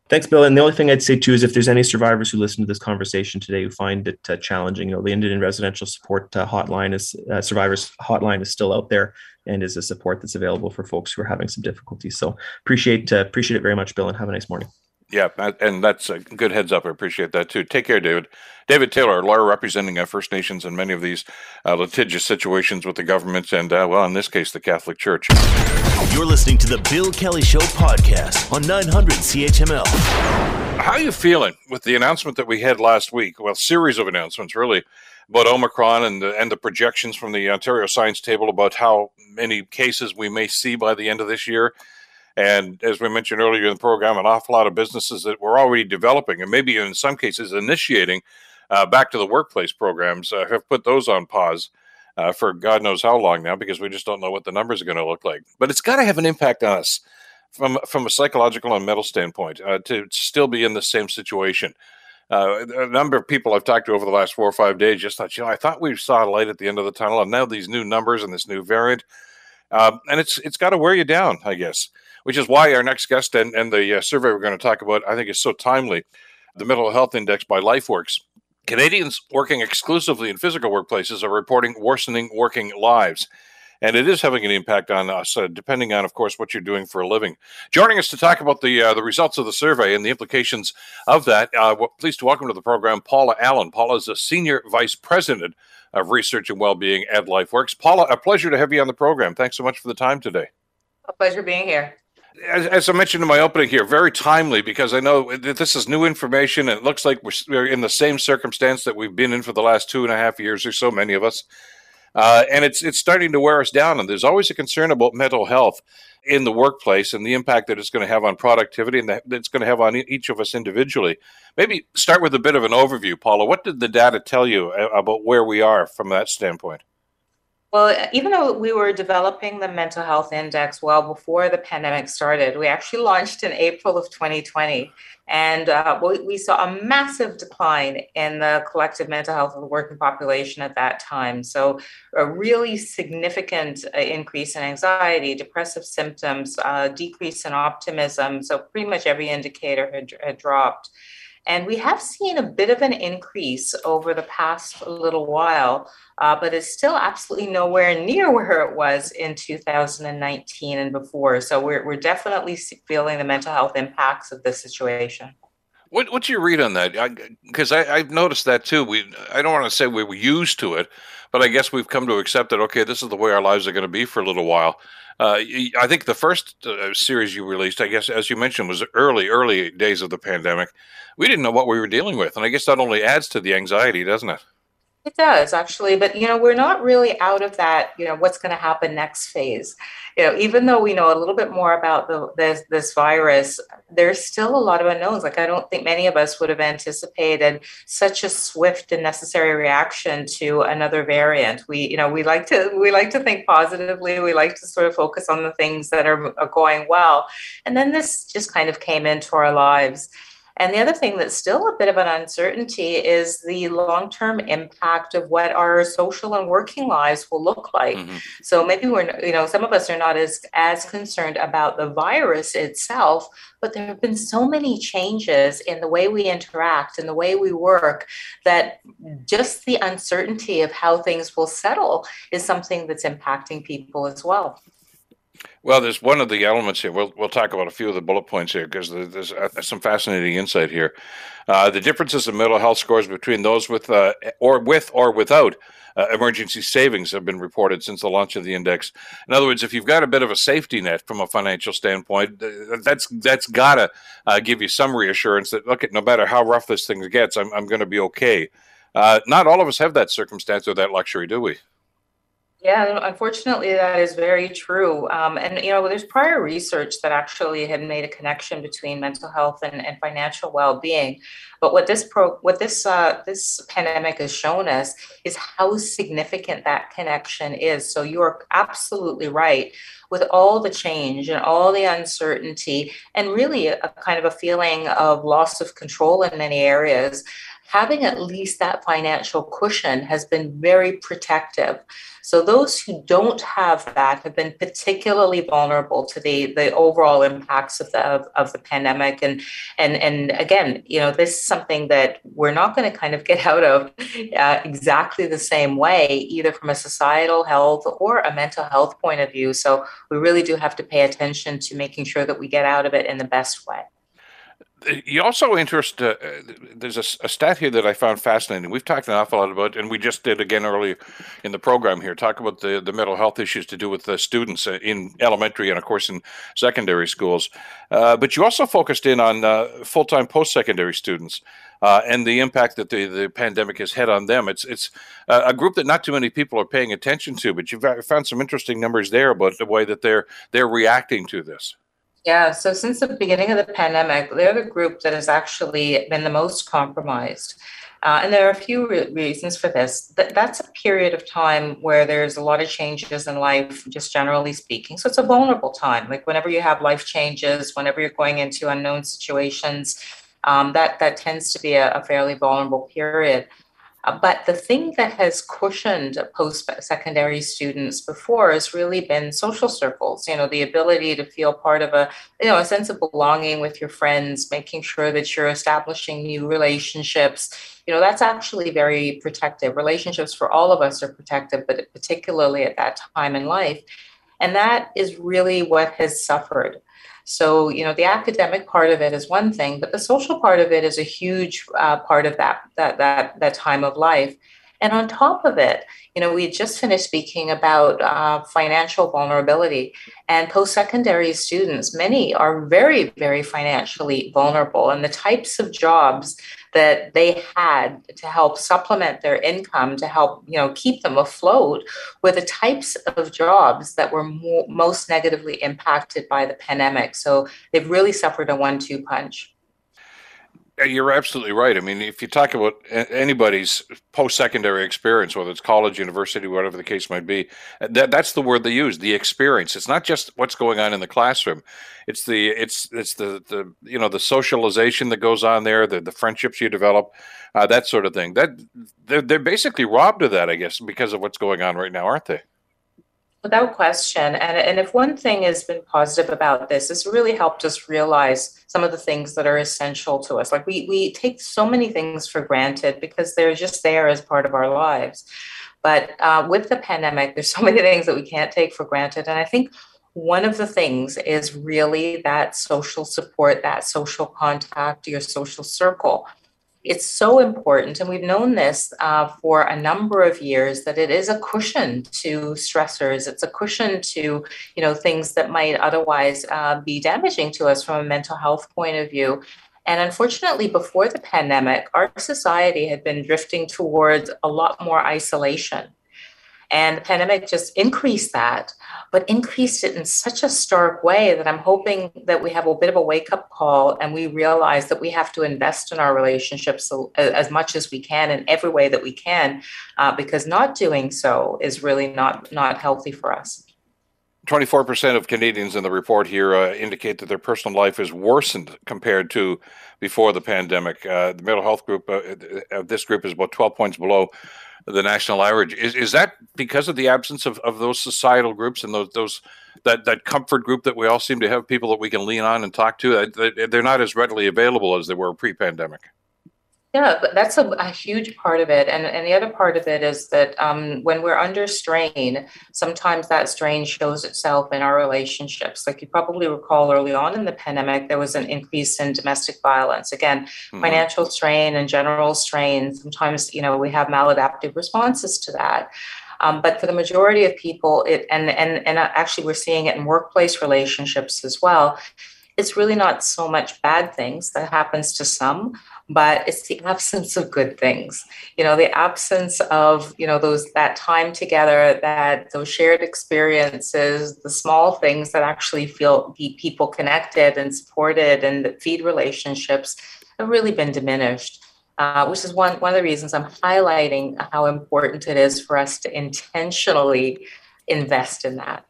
Thanks, Bill. And the only thing I'd say too is if there's any survivors who listen to this conversation today who find it uh, challenging, you know, the Indian Residential Support uh, Hotline is uh, survivors hotline is still out there and is a support that's available for folks who are having some difficulties. So appreciate uh, appreciate it very much, Bill, and have a nice morning. Yeah, and that's a good heads up. I appreciate that too. Take care, David. David Taylor, lawyer representing uh, First Nations in many of these uh, litigious situations with the government and, uh, well, in this case, the Catholic Church. You're listening to the Bill Kelly Show podcast on 900 CHML. How are you feeling with the announcement that we had last week? Well, series of announcements, really, about Omicron and the, and the projections from the Ontario Science Table about how many cases we may see by the end of this year. And as we mentioned earlier in the program, an awful lot of businesses that were already developing and maybe in some cases initiating uh, back to the workplace programs uh, have put those on pause uh, for God knows how long now because we just don't know what the numbers are going to look like. But it's got to have an impact on us from from a psychological and mental standpoint uh, to still be in the same situation. Uh, a number of people I've talked to over the last four or five days just thought, you know, I thought we saw a light at the end of the tunnel, and now these new numbers and this new variant, um, and it's it's got to wear you down, I guess which is why our next guest and, and the uh, survey we're going to talk about, I think, is so timely. The Mental Health Index by LifeWorks. Canadians working exclusively in physical workplaces are reporting worsening working lives. And it is having an impact on us, uh, depending on, of course, what you're doing for a living. Joining us to talk about the uh, the results of the survey and the implications of that, uh, pleased to welcome to the program Paula Allen. Paula is a senior vice president of research and well-being at LifeWorks. Paula, a pleasure to have you on the program. Thanks so much for the time today. A pleasure being here as, as, I mentioned in my opening here, very timely because I know that this is new information and it looks like we're, we're, in the same circumstance that we've been in for the last two and a half years or so, many of us. Uh, and it's it's starting to wear us down. And there's always a concern about mental health in the workplace and the impact that it's going to have on productivity and that it's going to have on each of us individually. Maybe start with a bit of an overview, Paula. What did the data tell you uh, about where we are from that standpoint? Well, even though we were developing the mental health index well before the pandemic started, we actually launched in April of 2020. And uh, we saw a massive decline in the collective mental health of the working population at that time. So, a really significant uh, increase in anxiety, depressive symptoms, uh, decrease in optimism. So, pretty much every indicator had, had dropped. And we have seen a bit of an increase over the past little while, uh, but it's still absolutely nowhere near where it was in 2019 and before. So we're, we're definitely feeling the mental health impacts of this situation. What, what's your read on that? Because I, have noticed that too. We I don't want to say we were used to it, but I guess we've come to accept that. Okay, this is the way our lives are going to be for a little while. Uh, I think the first uh, series you released, I guess, as you mentioned, was early, early days of the pandemic. We didn't know what we were dealing with, and I guess that only adds to the anxiety, doesn't it? It does actually, but you know, we're not really out of that, you know, what's going to happen next phase. You know, even though we know a little bit more about the, this this virus, there's still a lot of unknowns. Like I don't think many of us would have anticipated such a swift and necessary reaction to another variant. We, you know, we like to we like to think positively. We like to sort of focus on the things that are, are going well, and then this just kind of came into our lives. And the other thing that's still a bit of an uncertainty is the long term impact of what our social and working lives will look like. Mm-hmm. So maybe we're, you know, some of us are not as, as concerned about the virus itself, but there have been so many changes in the way we interact and the way we work that just the uncertainty of how things will settle is something that's impacting people as well. Well, there's one of the elements here. We'll we'll talk about a few of the bullet points here because there's, uh, some fascinating insight here. Uh, the differences in mental health scores between those with uh, or with or without uh, emergency savings have been reported since the launch of the index. In other words, if you've got a bit of a safety net from a financial standpoint, that's that's gotta uh, give you some reassurance that look, at no matter how rough this thing gets, I'm I'm going to be okay. Uh, not all of us have that circumstance or that luxury, do we? Yeah, unfortunately, that is very true. Um, and you know, there's prior research that actually had made a connection between mental health and, and financial well-being. But what this pro, what this uh, this pandemic has shown us is how significant that connection is. So you are absolutely right. with all the change and all the uncertainty, and really a, a kind of a feeling of loss of control in many areas, having at least that financial cushion has been very protective. So those who don't have that have been particularly vulnerable to the, the overall impacts of the of, of the pandemic. And and and again, you know, this is something that we're not going to kind of get (laughs) out of uh, exactly the same way, either from a societal health or a mental health point of view. So we really do have to pay attention to making sure that we get out of it in the best way you also interest. Uh, there's a, a, stat here that I found fascinating. We've talked an awful lot about, and we just did again earlier in the program here. Talk about the the mental health issues to do with the students uh, in elementary and of course in secondary schools. Uh, but you also focused in on uh, full time post secondary students. Uh, and the impact that the, the pandemic has had on them. It's it's a group that not too many people are paying attention to, but you've found some interesting numbers there about the way that they're they're reacting to this. Yeah, so since the beginning of the pandemic, they're the group that has actually been the most compromised. Uh, and there are a few re- reasons for this. Th- that's a period of time where there's a lot of changes in life, just generally speaking. So it's a vulnerable time. Like whenever you have life changes, whenever you're going into unknown situations, um, that that tends to be a, a fairly vulnerable period. Uh, but the thing that has cushioned post-secondary students before has really been social circles. You know, the ability to feel part of a, you know, a sense of belonging with your friends, making sure that you're establishing new relationships. You know, that's actually very protective. Relationships for all of us are protective, but particularly at that time in life. And that is really what has suffered. So, you know, the academic part of it is one thing, but the social part of it is a huge uh, part of that, that, that, that time of life. And on top of it, you know, we had just finished speaking about uh, financial vulnerability and post secondary students. Many are very, very financially vulnerable, and the types of jobs that they had to help supplement their income to help you know keep them afloat were the types of jobs that were mo- most negatively impacted by the pandemic. So they've really suffered a one-two punch you're absolutely right. I mean, if you talk about anybody's post-secondary experience, whether it's college, university, whatever the case might be, that that's the word they use, the experience. It's not just what's going on in the classroom. It's the it's it's the the you know the socialization that goes on there, the the friendships you develop, uh, that sort of thing. That they're they're basically robbed of that, I guess, because of what's going on right now, aren't they? Without question. And, and if one thing has been positive about this, it's really helped us realize some of the things that are essential to us. Like we, we take so many things for granted because they're just there as part of our lives. But uh, with the pandemic, there's so many things that we can't take for granted. And I think one of the things is really that social support, that social contact, your social circle it's so important, and we've known this uh, for a number of years that it is a cushion to stressors. It's a cushion to you know things that might otherwise uh, be damaging to us from a mental health point of view. And unfortunately, before the pandemic, our society had been drifting towards a lot more isolation. And the pandemic just increased that, but increased it in such a stark way that I'm hoping that we have a bit of a wake up call and we realize that we have to invest in our relationships as much as we can in every way that we can, uh, because not doing so is really not, not healthy for us. 24% of Canadians in the report here uh, indicate that their personal life is worsened compared to before the pandemic. Uh, the mental health group uh, of this group is about 12 points below the national average. Is is that because of the absence of, of those societal groups and those those that that comfort group that we all seem to have people that we can lean on and talk to? They're not as readily available as they were pre-pandemic. Yeah, that's a, a, huge part of it. And, and the other part of it is that um, when we're under strain, sometimes that strain shows itself in our relationships. Like you probably recall early on in the pandemic, there was an increase in domestic violence. Again, mm-hmm. financial strain and general strain. Sometimes, you know, we have maladaptive responses to that. Um, but for the majority of people, it and and and actually we're seeing it in workplace relationships as well. It's really not so much bad things that happens to some, but it's the (laughs) absence of good things. You know the absence of you know those that time together that those shared experiences the small things that actually feel keep people connected and supported and that feed relationships have really been diminished uh, which is one, one of the reasons i'm highlighting how important it is for us to intentionally invest in that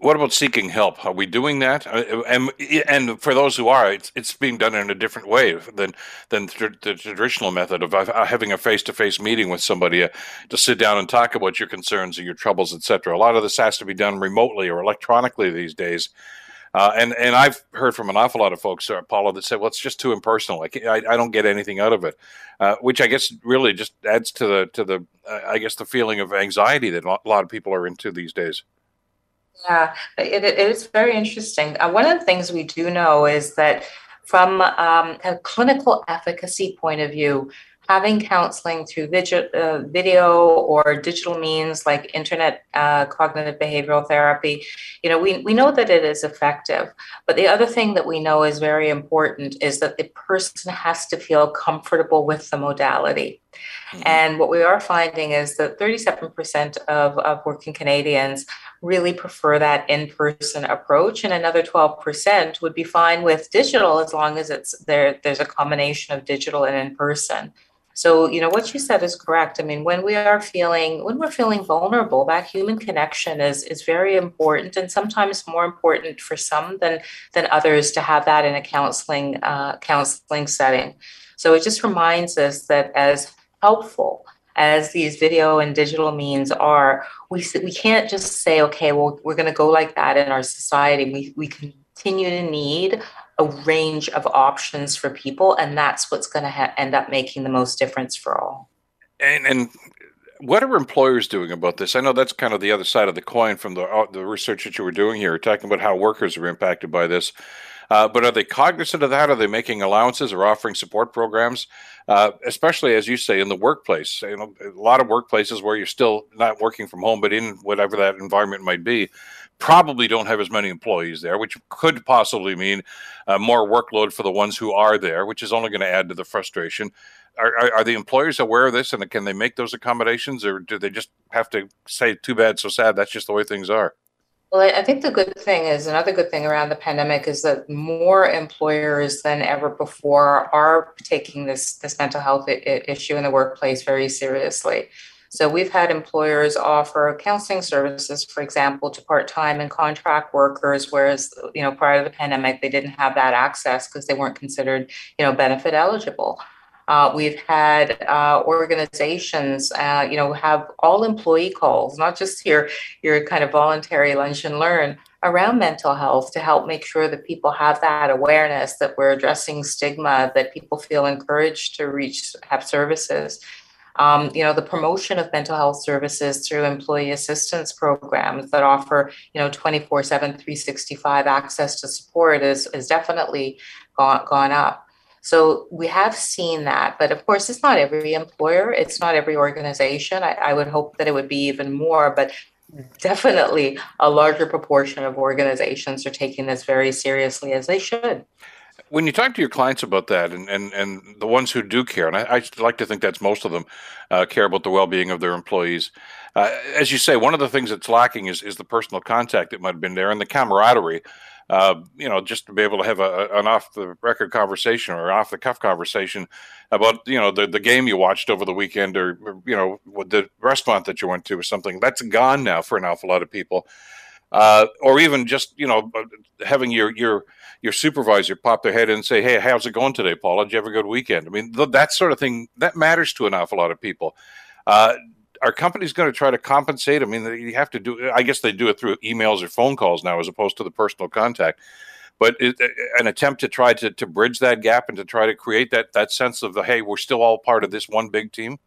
What about seeking help? Are we doing that? Uh, and, and for those who are, it's, it's being done in a different way than than the traditional method of uh, having a face to face meeting with somebody uh, to sit down and talk about your concerns or your troubles, etc. A lot of this has to be done remotely or electronically these days. Uh, and and I've heard from an awful lot of folks, uh, Paula, that said, "Well, it's just too impersonal. Like I, I don't get anything out of it," uh, which I guess really just adds to the to the uh, I guess the feeling of anxiety that a lot of people are into these days. Yeah, it, it is very interesting. Uh, one of the things we do know is that from um, a clinical efficacy point of view, having counseling through video, uh, video or digital means like internet uh, cognitive behavioral therapy, you know, we, we know that it is effective. But the other thing that we know is very important is that the person has to feel comfortable with the modality. Mm-hmm. And what we are finding is that 37% of, of working Canadians really prefer that in-person approach and another 12% would be fine with digital as long as it's there there's a combination of digital and in person so, you know, what you said is correct. I mean, when we are feeling when we're feeling vulnerable, that human connection is is very important and sometimes more important for some than than others to have that in a counseling uh, counseling setting. So it just reminds us that as helpful as these video and digital means are, we we can't just say, okay, well, we're going to go like that in our society. We we continue to need a range of options for people, and that's what's going to ha- end up making the most difference for all. And and what are employers doing about this? I know that's kind of the other side of the coin from the uh, the research that you were doing here, talking about how workers are impacted by this. Uh, but are they cognizant of that? Are they making allowances or offering support programs, uh, especially as you say in the workplace? You know, a lot of workplaces where you're still not working from home, but in whatever that environment might be probably don't have as many employees there, which could possibly mean uh, more workload for the ones who are there, which is only going to add to the frustration. Are, are, are, the employers aware of this and can they make those accommodations or do they just have to say, too bad, so sad? That's just the way things are. Well, I think the good thing is another good thing around the pandemic is that more employers than ever before are taking this this mental health I- issue in the workplace very seriously. So we've had employers offer counseling services, for example, to part-time and contract workers, whereas you know prior to the pandemic they didn't have that access because they weren't considered you know benefit eligible. Uh, we've had uh, organizations, uh, you know, have all employee calls, not just your your kind of voluntary lunch and learn around mental health to help make sure that people have that awareness that we're addressing stigma, that people feel encouraged to reach have services. Um, you know, the promotion of mental health services through employee assistance programs that offer, you know, 24 7, 365 access to support is, is definitely gone, gone up. So we have seen that, but of course, it's not every employer, it's not every organization. I, I would hope that it would be even more, but definitely a larger proportion of organizations are taking this very seriously as they should when you talk to your clients about that and, and, and the ones who do care, and I, I like to think that's most of them, uh, care about the well being of their employees. Uh, as you say, one of the things that's lacking is, is the personal contact that might have been there and the camaraderie. Uh, you know, just to be able to have a, an off the record conversation or off the cuff conversation about, you know, the, the game you watched over the weekend or, you know, the restaurant that you went to or something. That's gone now for an awful lot of people. Uh, or even just, you know, having your, your, your supervisor pop their head in and say, "Hey, how's it going today, Paula? Did you have a good weekend?" I mean, th- that sort of thing that matters to an awful lot of people. Uh, are companies going to try to compensate? I mean, you have to do. I guess they do it through emails or phone calls now, as opposed to the personal contact. But it, an attempt to try to, to bridge that gap and to try to create that that sense of the hey, we're still all part of this one big team.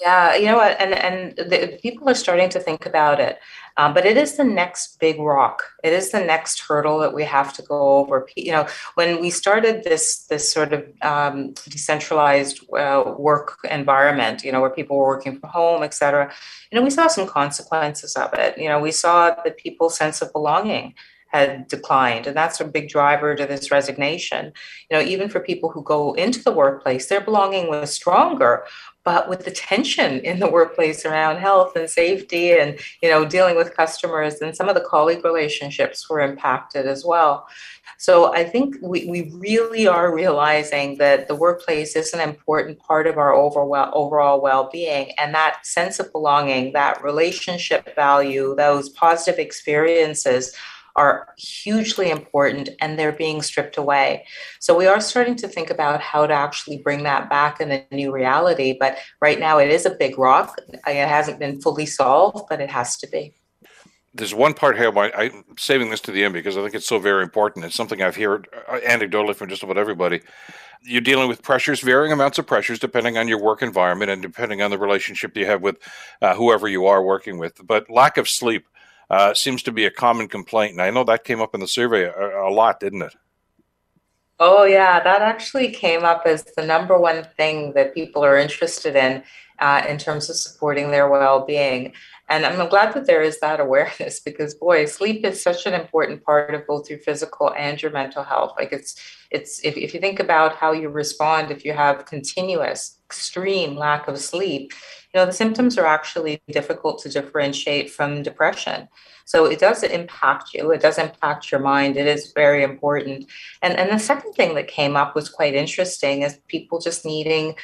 Yeah, you know what, and and the, people are starting to think about it, um, but it is the next big rock. It is the next hurdle that we have to go over. You know, when we started this this sort of um, decentralized uh, work environment, you know, where people were working from home, et cetera, you know, we saw some consequences of it. You know, we saw the people's sense of belonging had declined. And that's a big driver to this resignation. You know even for people who go into the workplace their belonging was stronger but with the tension in the workplace around health and safety and you know dealing with customers and some of the colleague relationships were impacted as well. So i think we, we really are realizing that the workplace is an important part of our overall, overall well-being. And that sense of belonging that relationship value those positive experiences are hugely important and they're being stripped away. So we are starting to think about how to actually bring that back in a new reality. But right now it is a big rock. It hasn't been fully solved, but it has to be there's one part here. I, am saving this to the end because I think it's so very important. It's something I've heard uh, anecdotally from just about everybody. You're dealing with pressures, varying amounts of pressures, depending on your work environment and depending on the relationship you have with uh, whoever you are working with. But lack of sleep uh, seems to be a common complaint. And I know that came up in the survey a, a lot, didn't it? Oh, yeah. That actually came up as the number one thing that people are interested in uh, in terms of supporting their well being. And I'm glad that there is that (laughs) awareness because boy, sleep is such an important part of both your physical and your mental health. Like it's it's if, if you think about how you respond if you have continuous extreme lack of sleep, you know, the symptoms are actually difficult to differentiate from depression. So it does impact you. It does impact your mind. It is very important. And and the second thing that came up was quite interesting is people just needing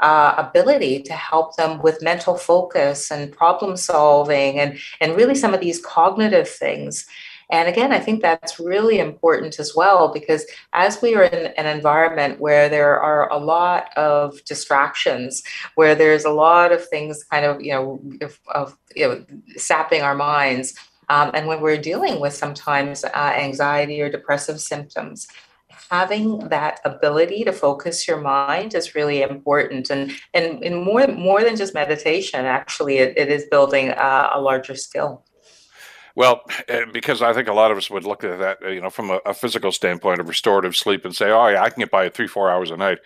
uh, ability to help them with mental focus and problem solving and, and really some of these cognitive things. And again, I think that's really important as well because as we are in an environment where there are a lot of distractions, where there's a lot of things kind of, you know, of, of you know, sapping our minds, um, and when we're dealing with sometimes uh, anxiety or depressive symptoms, having that ability to focus your mind is really important. And and, and more more than just meditation actually it, it is building a, a larger skill well, because I think a lot of us would look at that, you know, from a, a, physical standpoint of restorative sleep and say, "Oh, yeah, I can get by three, four hours a night."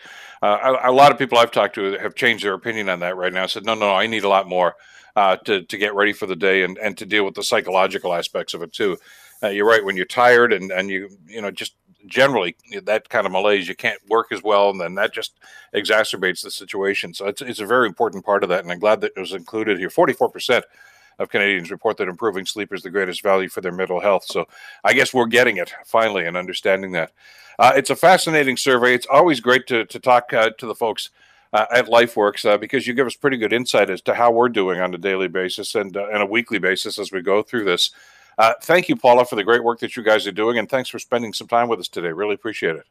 Uh, a, a, lot of people I've talked to have changed their opinion on that right now. Said, "No, no, I need a lot more uh, to to get ready for the day and and to deal with the psychological aspects of it too." Uh, you're right. When you're tired and and you you know just generally that kind of malaise you can't work as well and then that just exacerbates the situation so it's, it's a very important part of that and i'm glad that it was included here 44% of canadians report that improving sleep is the greatest value for their mental health so i guess we're getting it finally and understanding that uh, it's a fascinating survey it's always great to, to talk uh, to the folks uh, at LifeWorks uh, because you give us pretty good insight as to how we're doing on a daily basis and, uh, and a weekly basis as we go through this. Uh, thank you, Paula, for the great work that you guys are doing, and thanks for spending some time with us today. Really appreciate it.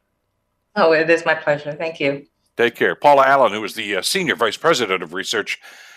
Oh, it is my pleasure. Thank you. Take care. Paula Allen, who is the uh, Senior Vice President of Research